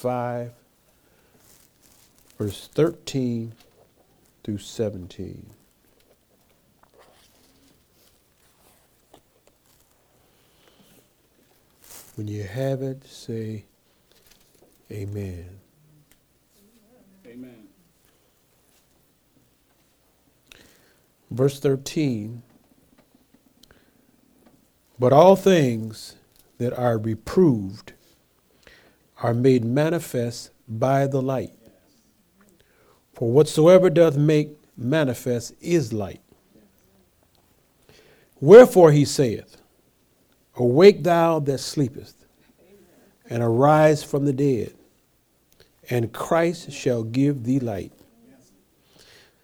5, verse 13 through 17. When you have it, say amen. Amen. Verse 13 But all things that are reproved are made manifest by the light. For whatsoever doth make manifest is light. Wherefore he saith, Awake thou that sleepest, and arise from the dead, and Christ shall give thee light.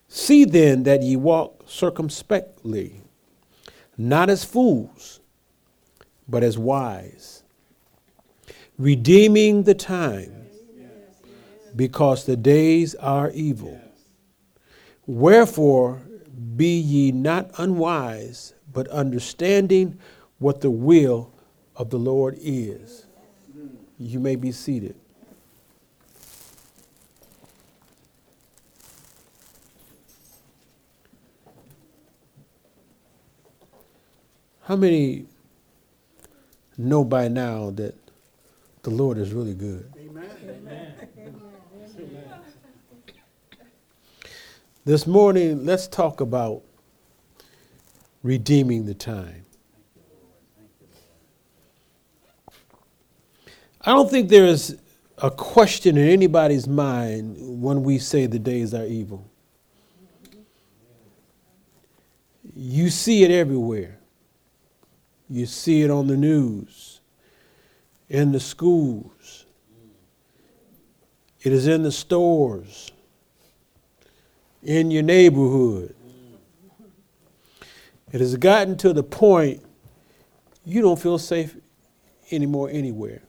See then that ye walk circumspectly, not as fools, but as wise, redeeming the time, because the days are evil. Wherefore, be ye not unwise, but understanding what the will of the Lord is. You may be seated. How many know by now that the Lord is really good? Amen. Amen. This morning, let's talk about redeeming the time. I don't think there is a question in anybody's mind when we say the days are evil. You see it everywhere. You see it on the news, in the schools, it is in the stores, in your neighborhood. It has gotten to the point you don't feel safe anymore anywhere.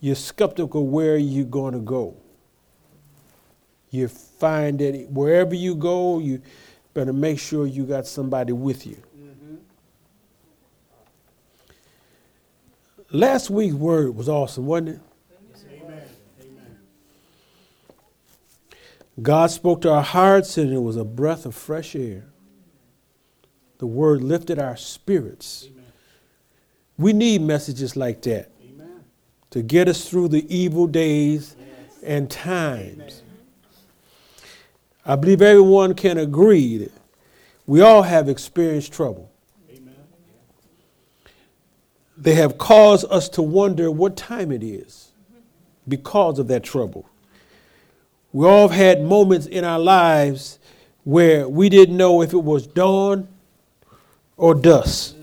You're skeptical where you're going to go. You find that wherever you go, you better make sure you got somebody with you. Last week's word was awesome, wasn't it? Amen. Amen. God spoke to our hearts, and it was a breath of fresh air. The word lifted our spirits. Amen. We need messages like that Amen. to get us through the evil days Yes. and times. I believe everyone can agree that we all have experienced trouble. They have caused us to wonder what time it is because of that trouble. We all have had moments in our lives where we didn't know if it was dawn or dusk,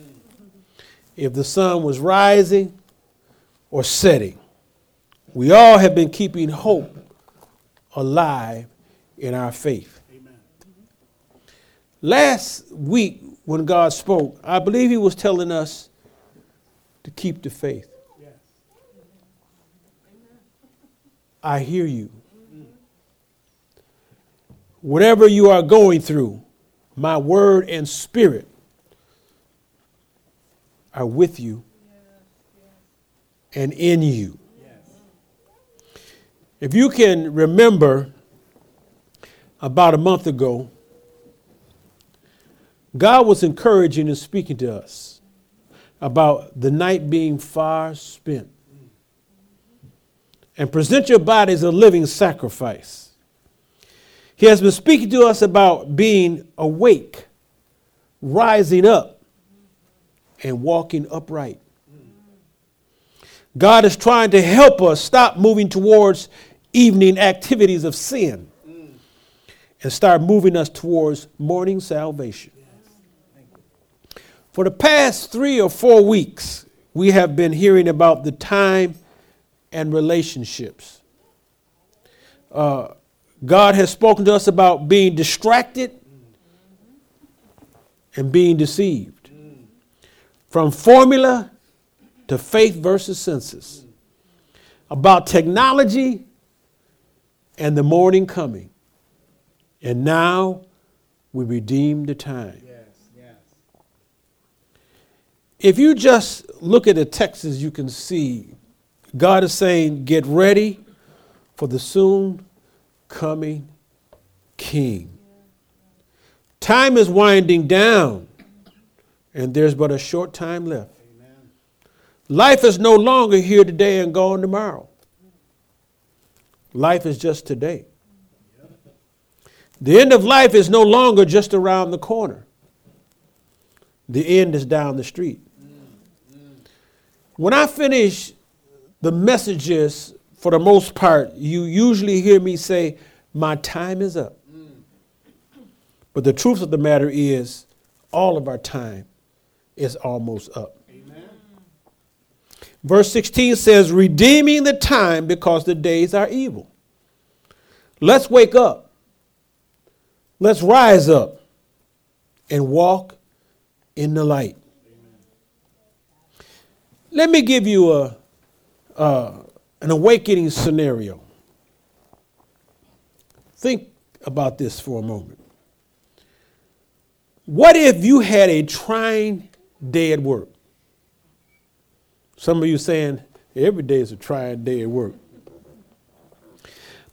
if the sun was rising or setting. We all have been keeping hope alive in our faith. Amen. Last week, when God spoke, I believe He was telling us to keep the faith. Yes. I hear you. Whatever you are going through, my word and spirit are with you and in you. Yes. If you can remember about a month ago, God was encouraging and speaking to us about the night being far spent. And present your body as a living sacrifice. He has been speaking to us about being awake, rising up, and walking upright. God is trying to help us stop moving towards evening activities of sin and start moving us towards morning salvation. For the past three or four weeks, we have been hearing about the time and relationships. Uh, God has spoken to us about being distracted and being deceived. From formula to faith versus census. About technology and the morning coming. And now we redeem the time. If you just look at the texts, you can see God is saying, get ready for the soon coming King. Time is winding down, and there's but a short time left. Life is no longer here today and gone tomorrow. Life is just today. The end of life is no longer just around the corner. The end is down the street. When I finish the messages, for the most part, you usually hear me say, My time is up. Mm. But the truth of the matter is, all of our time is almost up. Amen. Verse 16 says, Redeeming the time because the days are evil. Let's wake up. Let's rise up and walk in the light. Let me give you a, uh, an awakening scenario. Think about this for a moment. What if you had a trying day at work? Some of you saying every day is a trying day at work.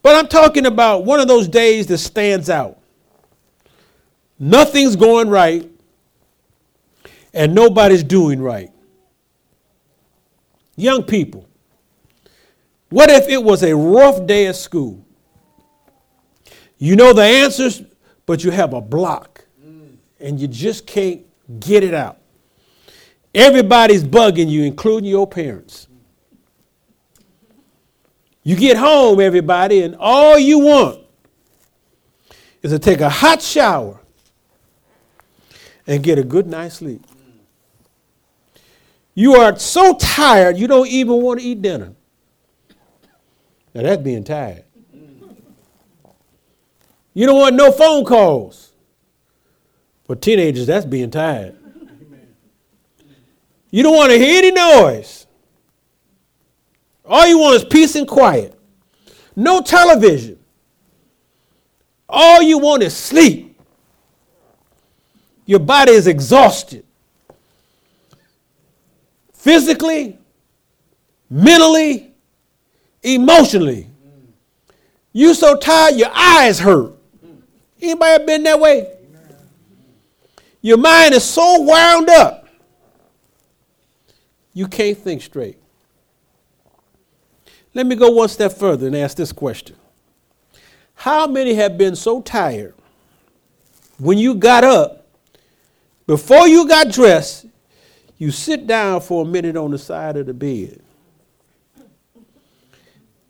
But I'm talking about one of those days that stands out. Nothing's going right, and nobody's doing right. Young people, what if it was a rough day at school? You know the answers, but you have a block and you just can't get it out. Everybody's bugging you, including your parents. You get home, everybody, and all you want is to take a hot shower and get a good night's sleep. You are so tired, you don't even want to eat dinner. Now, that's being tired. You don't want no phone calls. For teenagers, that's being tired. You don't want to hear any noise. All you want is peace and quiet. No television. All you want is sleep. Your body is exhausted. Physically, mentally, emotionally. You so tired your eyes hurt. Anybody been that way? Your mind is so wound up, you can't think straight. Let me go one step further and ask this question How many have been so tired when you got up, before you got dressed, you sit down for a minute on the side of the bed,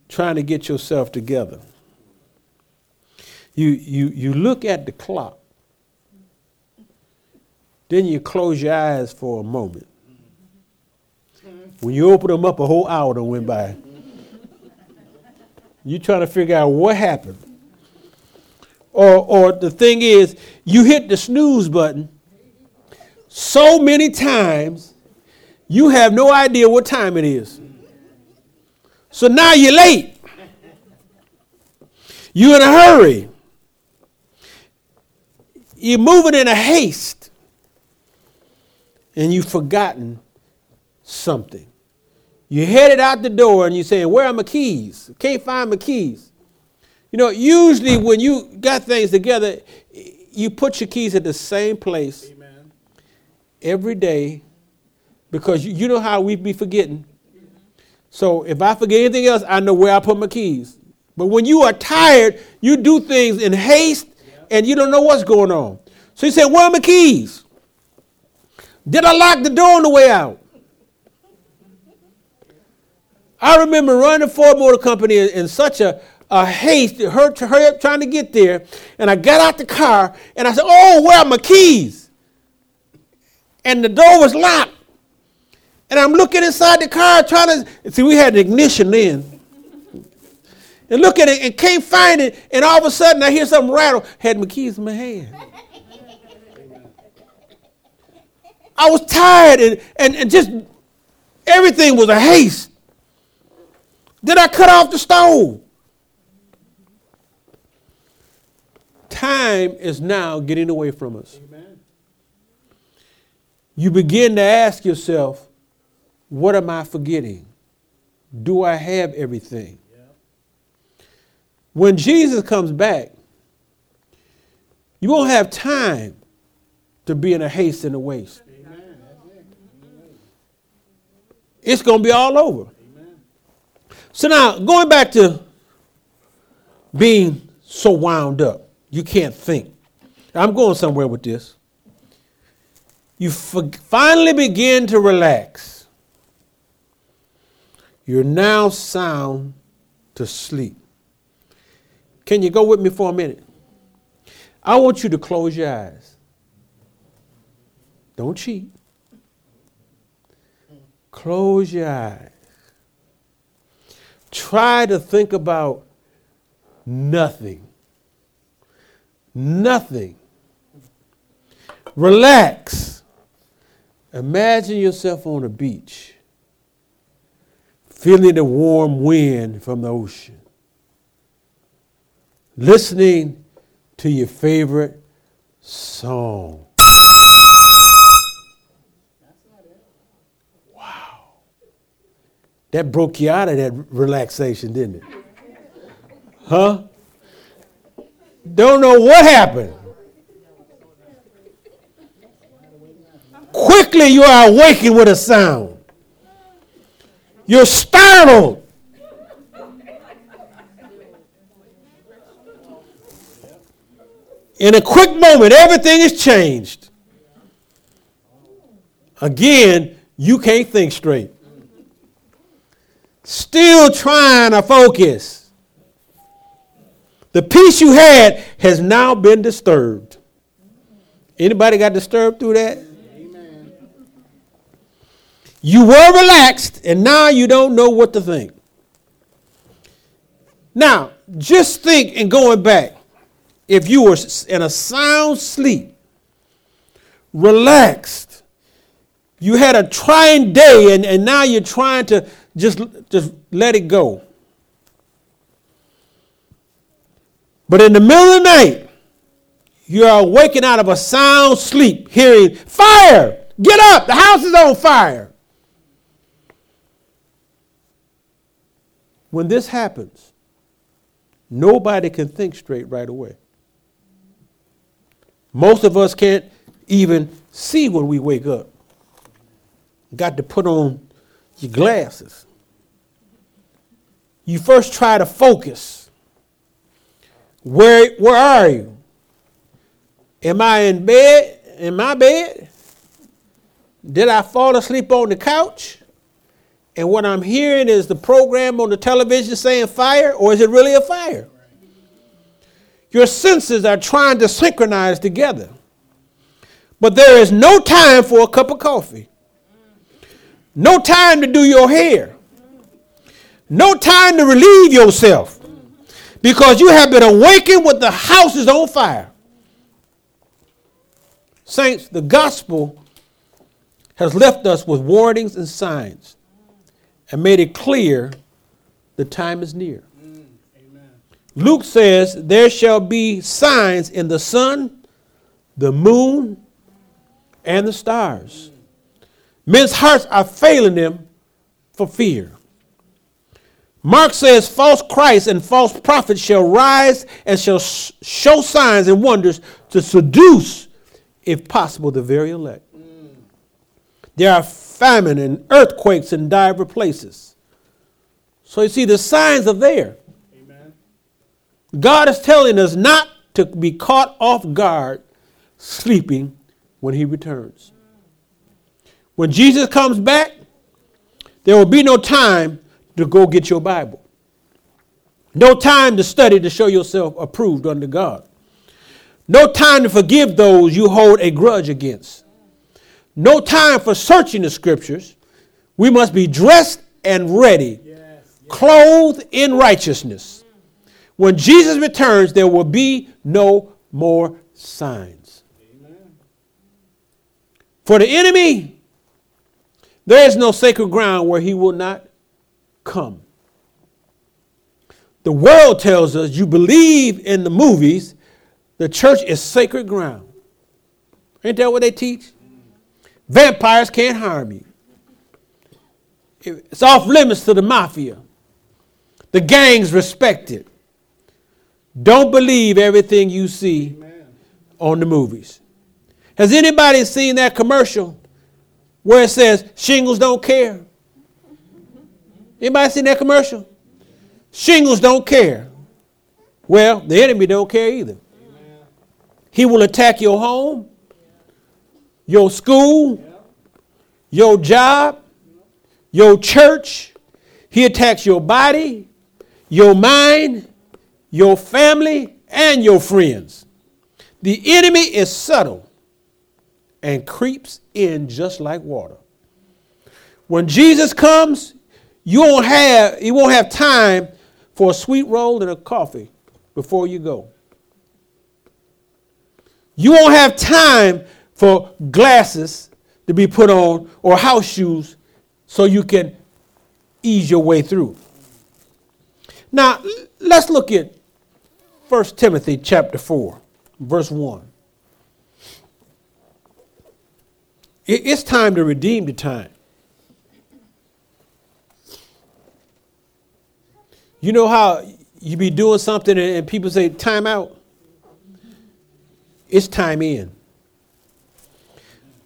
trying to get yourself together? You, you, you look at the clock then you close your eyes for a moment. When you open them up, a whole hour done went by. You're trying to figure out what happened. Or, or the thing is, you hit the snooze button so many times, you have no idea what time it is. So now you're late. You're in a hurry. You're moving in a haste and you've forgotten something. You're headed out the door and you're saying, Where are my keys? Can't find my keys. You know, usually when you got things together, you put your keys at the same place. Every day because you, know how we be forgetting. So if I forget anything else, I know where I put my keys. But when you are tired, you do things in haste and you don't know what's going on. So you said, Where are my keys? Did I lock the door on the way out? I remember running Ford Motor Company in, in such a, a haste, hurry up trying to get there. And I got out the car and I said, Oh, where are my keys? And the door was locked. And I'm looking inside the car trying to see, we had the ignition then. And look at it and can't find it. And all of a sudden I hear something rattle. Had my keys in my hand. I was tired and, and, and just everything was a haste. Then I cut off the stove? Time is now getting away from us. Amen. You begin to ask yourself, what am I forgetting? Do I have everything? When Jesus comes back, you won't have time to be in a haste and a waste. It's going to be all over. So now, going back to being so wound up, you can't think. I'm going somewhere with this. You finally begin to relax. You're now sound to sleep. Can you go with me for a minute? I want you to close your eyes. Don't cheat. Close your eyes. Try to think about nothing. Nothing. Relax. Imagine yourself on a beach, feeling the warm wind from the ocean, listening to your favorite song. Wow. That broke you out of that relaxation, didn't it? Huh? Don't know what happened. Quickly you are awakened with a sound. You're startled. In a quick moment, everything is changed. Again, you can't think straight. Still trying to focus. The peace you had has now been disturbed. Anybody got disturbed through that? You were relaxed and now you don't know what to think. Now, just think and going back, if you were in a sound sleep, relaxed, you had a trying day and, and now you're trying to just, just let it go. But in the middle of the night, you are waking out of a sound sleep, hearing, Fire! Get up! The house is on fire! When this happens, nobody can think straight right away. Most of us can't even see when we wake up. Got to put on your glasses. You first try to focus where, where are you? Am I in bed? In my bed? Did I fall asleep on the couch? And what I'm hearing is the program on the television saying fire, or is it really a fire? Your senses are trying to synchronize together. But there is no time for a cup of coffee, no time to do your hair, no time to relieve yourself because you have been awakened with the house is on fire. Saints, the gospel has left us with warnings and signs and made it clear the time is near. Mm, Luke says, There shall be signs in the sun, the moon, and the stars. Mm. Men's hearts are failing them for fear. Mark says, false Christs and false prophets shall rise and shall sh- show signs and wonders to seduce, if possible, the very elect. Mm. There are famine and earthquakes in divers places. So you see, the signs are there. Amen. God is telling us not to be caught off guard sleeping when he returns. When Jesus comes back, there will be no time to go get your Bible. No time to study to show yourself approved unto God. No time to forgive those you hold a grudge against. No time for searching the scriptures. We must be dressed and ready, yes, yes. clothed in righteousness. When Jesus returns, there will be no more signs. Amen. For the enemy, there is no sacred ground where he will not come. The world tells us you believe in the movies, the church is sacred ground. Ain't that what they teach? Vampires can't harm you. It's off limits to the mafia. The gangs respect it. Don't believe everything you see on the movies. Has anybody seen that commercial where it says shingles don't care? Anybody seen that commercial? Shingles don't care. Well, the enemy don't care either. He will attack your home, your school, your job, your church. He attacks your body, your mind, your family, and your friends. The enemy is subtle and creeps in just like water. When Jesus comes, you won't have you won't have time for a sweet roll and a coffee before you go. You won't have time for glasses to be put on or house shoes so you can ease your way through. Now, let's look at 1 Timothy chapter 4, verse 1. It's time to redeem the time. You know how you be doing something and people say, time out? It's time in.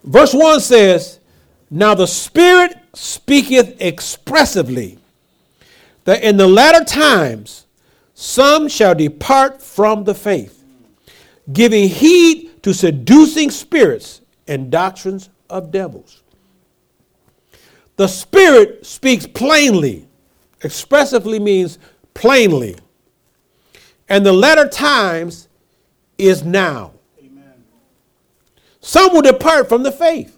Verse 1 says, Now the Spirit speaketh expressively that in the latter times some shall depart from the faith, giving heed to seducing spirits and doctrines of devils. The Spirit speaks plainly. Expressively means plainly. And the latter times is now. Some will depart from the faith.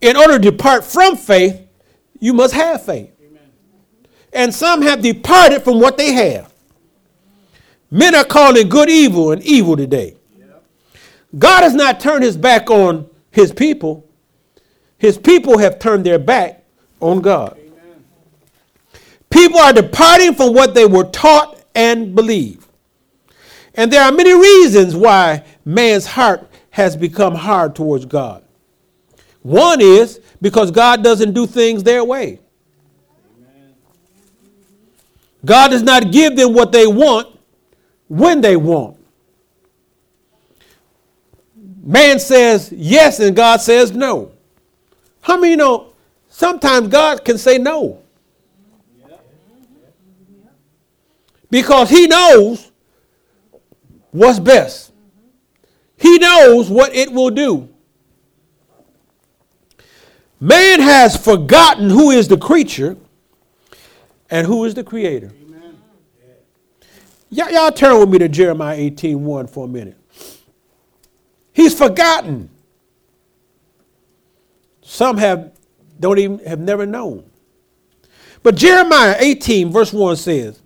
In order to depart from faith, you must have faith. And some have departed from what they have. Men are calling good evil and evil today. God has not turned his back on his people. His people have turned their back on God. People are departing from what they were taught and believe. And there are many reasons why man's heart has become hard towards God. One is because God doesn't do things their way. God does not give them what they want when they want. Man says yes and God says no. How many know sometimes God can say no? Because he knows what's best. He knows what it will do. Man has forgotten who is the creature and who is the creator. Y'all, y'all turn with me to Jeremiah 18 1 for a minute. He's forgotten. Some have don't even have never known. But Jeremiah 18, verse 1 says,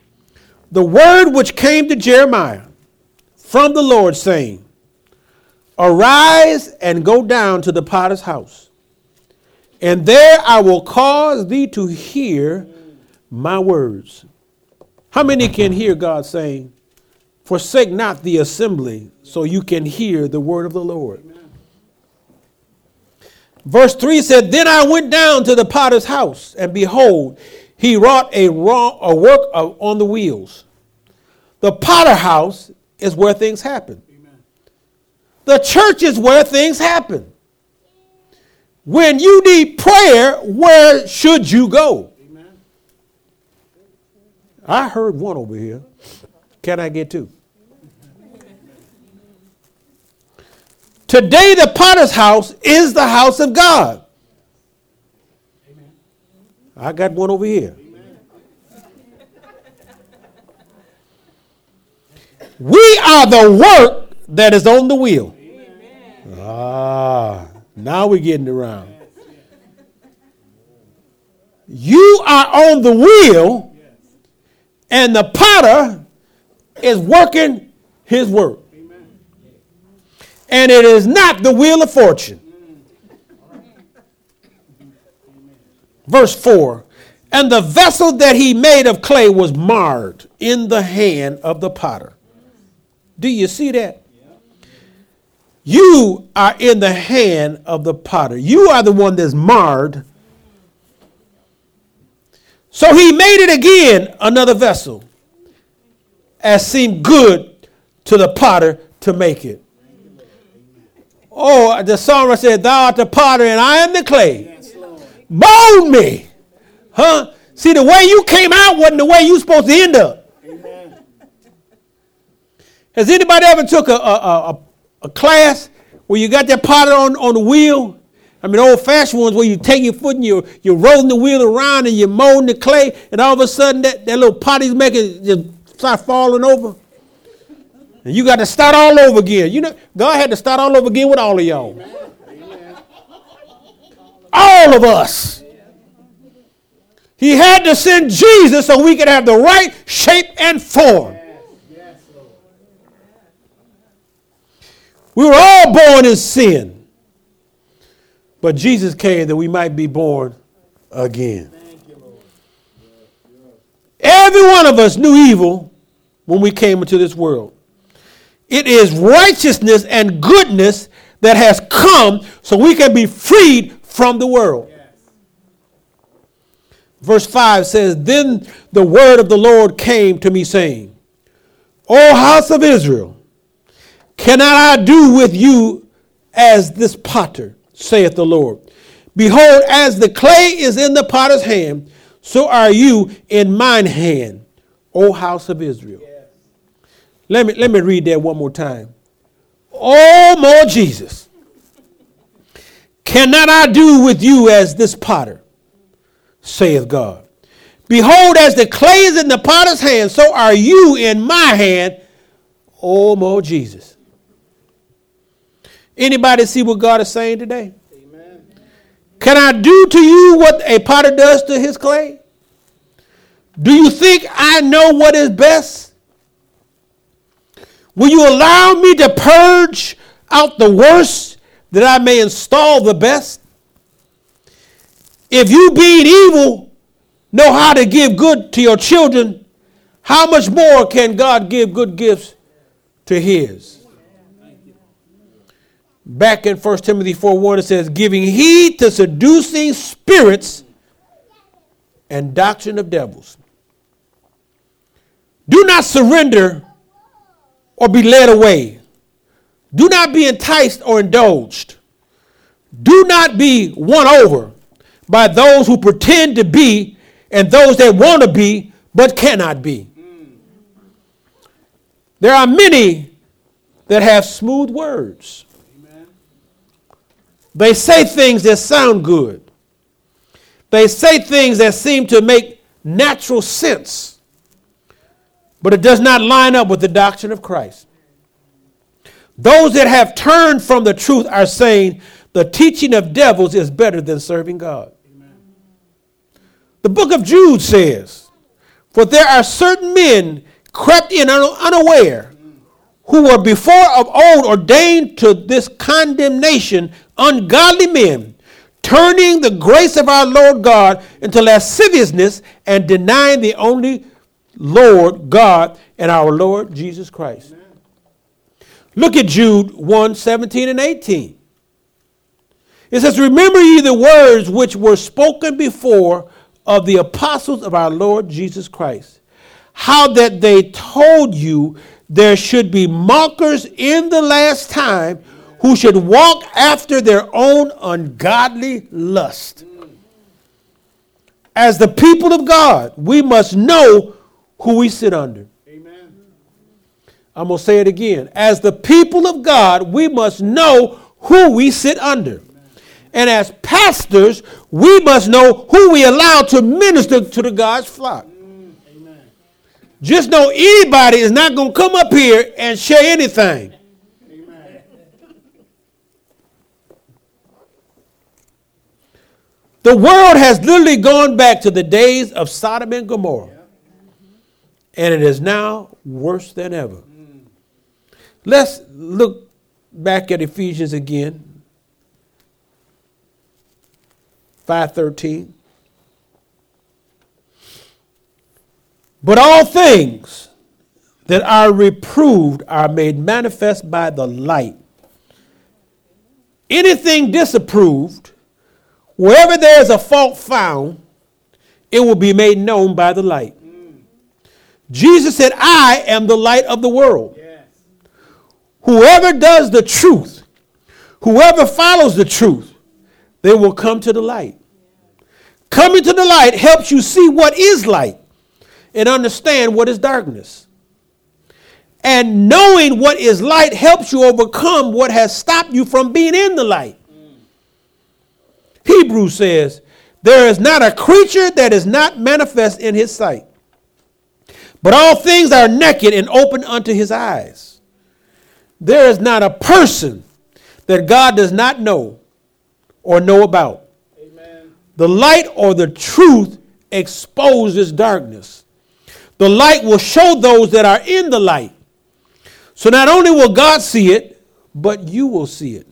The word which came to Jeremiah from the Lord, saying, Arise and go down to the potter's house, and there I will cause thee to hear my words. How many can hear God saying, Forsake not the assembly, so you can hear the word of the Lord? Verse 3 said, Then I went down to the potter's house, and behold, he wrought a, wrong, a work of, on the wheels. The potter house is where things happen. The church is where things happen. When you need prayer, where should you go? Amen. I heard one over here. Can I get two? Today, the potter's house is the house of God. Amen. I got one over here. Amen. We are the work that is on the wheel. Ah, now we're getting around. You are on the wheel, and the potter is working his work. And it is not the wheel of fortune. Verse 4 And the vessel that he made of clay was marred in the hand of the potter. Do you see that? You are in the hand of the potter. You are the one that's marred So he made it again another vessel, as seemed good to the potter to make it. Oh, the psalmist said, Thou art the potter and I am the clay. Mold me. Huh? See, the way you came out wasn't the way you supposed to end up. Amen. Has anybody ever took a, a, a, a class where you got that potter on, on the wheel? I mean, old fashioned ones where you take your foot and you're, you're rolling the wheel around and you're molding the clay, and all of a sudden that, that little potty's making just start falling over. And you got to start all over again. You know, God had to start all over again with all of y'all. All of us. He had to send Jesus so we could have the right shape and form. Yes, Lord. We were all born in sin. But Jesus came that we might be born again. Every one of us knew evil when we came into this world. It is righteousness and goodness that has come so we can be freed from the world. Verse 5 says, Then the word of the Lord came to me, saying, O house of Israel, cannot I do with you as this potter, saith the Lord? Behold, as the clay is in the potter's hand, so are you in mine hand, O house of Israel. Let me, let me read that one more time. Oh, more Jesus. Cannot I do with you as this potter, saith God? Behold, as the clay is in the potter's hand, so are you in my hand, oh, more Jesus. Anybody see what God is saying today? Amen. Can I do to you what a potter does to his clay? Do you think I know what is best? Will you allow me to purge out the worst that I may install the best? If you, being evil, know how to give good to your children, how much more can God give good gifts to his? Back in 1 Timothy 4 1, it says, giving heed to seducing spirits and doctrine of devils. Do not surrender or be led away. Do not be enticed or indulged. Do not be won over by those who pretend to be and those that want to be but cannot be. There are many that have smooth words. Amen. They say things that sound good. They say things that seem to make natural sense, but it does not line up with the doctrine of Christ. Those that have turned from the truth are saying the teaching of devils is better than serving God. The book of Jude says, For there are certain men crept in un- unaware who were before of old ordained to this condemnation, ungodly men, turning the grace of our Lord God into lasciviousness and denying the only Lord God and our Lord Jesus Christ. Look at Jude 1 17 and 18. It says, Remember ye the words which were spoken before of the apostles of our Lord Jesus Christ, how that they told you there should be mockers in the last time who should walk after their own ungodly lust. As the people of God, we must know who we sit under. Amen. I'm going to say it again. As the people of God, we must know who we sit under. And as pastors, we must know who we allow to minister to the God's flock. Just know anybody is not going to come up here and share anything. The world has literally gone back to the days of Sodom and Gomorrah. And it is now worse than ever. Let's look back at Ephesians again. 513. But all things that are reproved are made manifest by the light. Anything disapproved, wherever there is a fault found, it will be made known by the light. Jesus said, I am the light of the world. Whoever does the truth, whoever follows the truth, they will come to the light. Coming to the light helps you see what is light and understand what is darkness. And knowing what is light helps you overcome what has stopped you from being in the light. Hebrews says, There is not a creature that is not manifest in his sight, but all things are naked and open unto his eyes. There is not a person that God does not know or know about. Amen. The light or the truth exposes darkness. The light will show those that are in the light. So not only will God see it, but you will see it.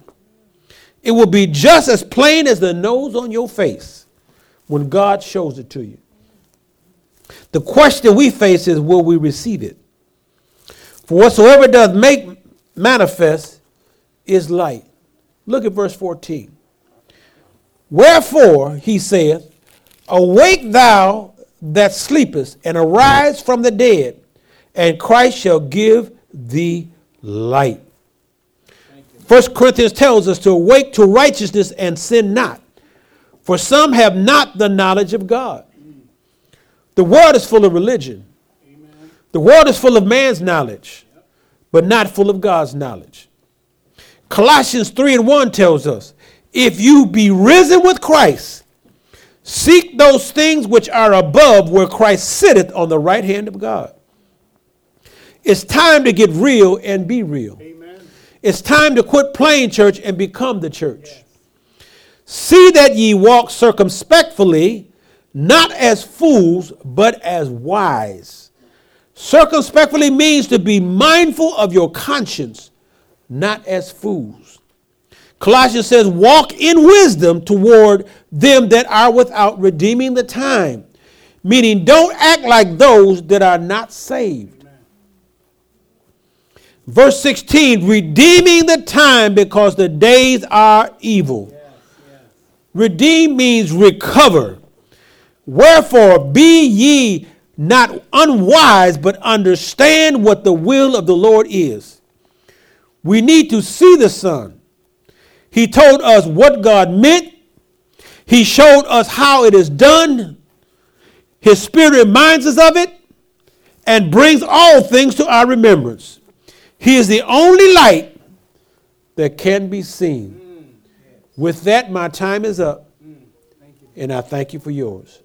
It will be just as plain as the nose on your face when God shows it to you. The question we face is will we receive it? For whatsoever doth make manifest is light. Look at verse 14. Wherefore, he saith, Awake thou that sleepest, and arise from the dead, and Christ shall give thee light. First Corinthians tells us to awake to righteousness and sin not. For some have not the knowledge of God. The world is full of religion. The world is full of man's knowledge, but not full of God's knowledge. Colossians 3 and 1 tells us, if you be risen with Christ, seek those things which are above where Christ sitteth on the right hand of God. It's time to get real and be real. Amen. It's time to quit playing church and become the church. See that ye walk circumspectly, not as fools, but as wise. Circumspectly means to be mindful of your conscience, not as fools. Colossians says, Walk in wisdom toward them that are without, redeeming the time. Meaning, don't act like those that are not saved. Verse 16, redeeming the time because the days are evil. Yes. Yes. Redeem means recover. Wherefore, be ye not unwise, but understand what the will of the Lord is. We need to see the Son. He told us what God meant, He showed us how it is done. His Spirit reminds us of it and brings all things to our remembrance. He is the only light that can be seen. Mm. With that, my time is up, mm. and I thank you for yours.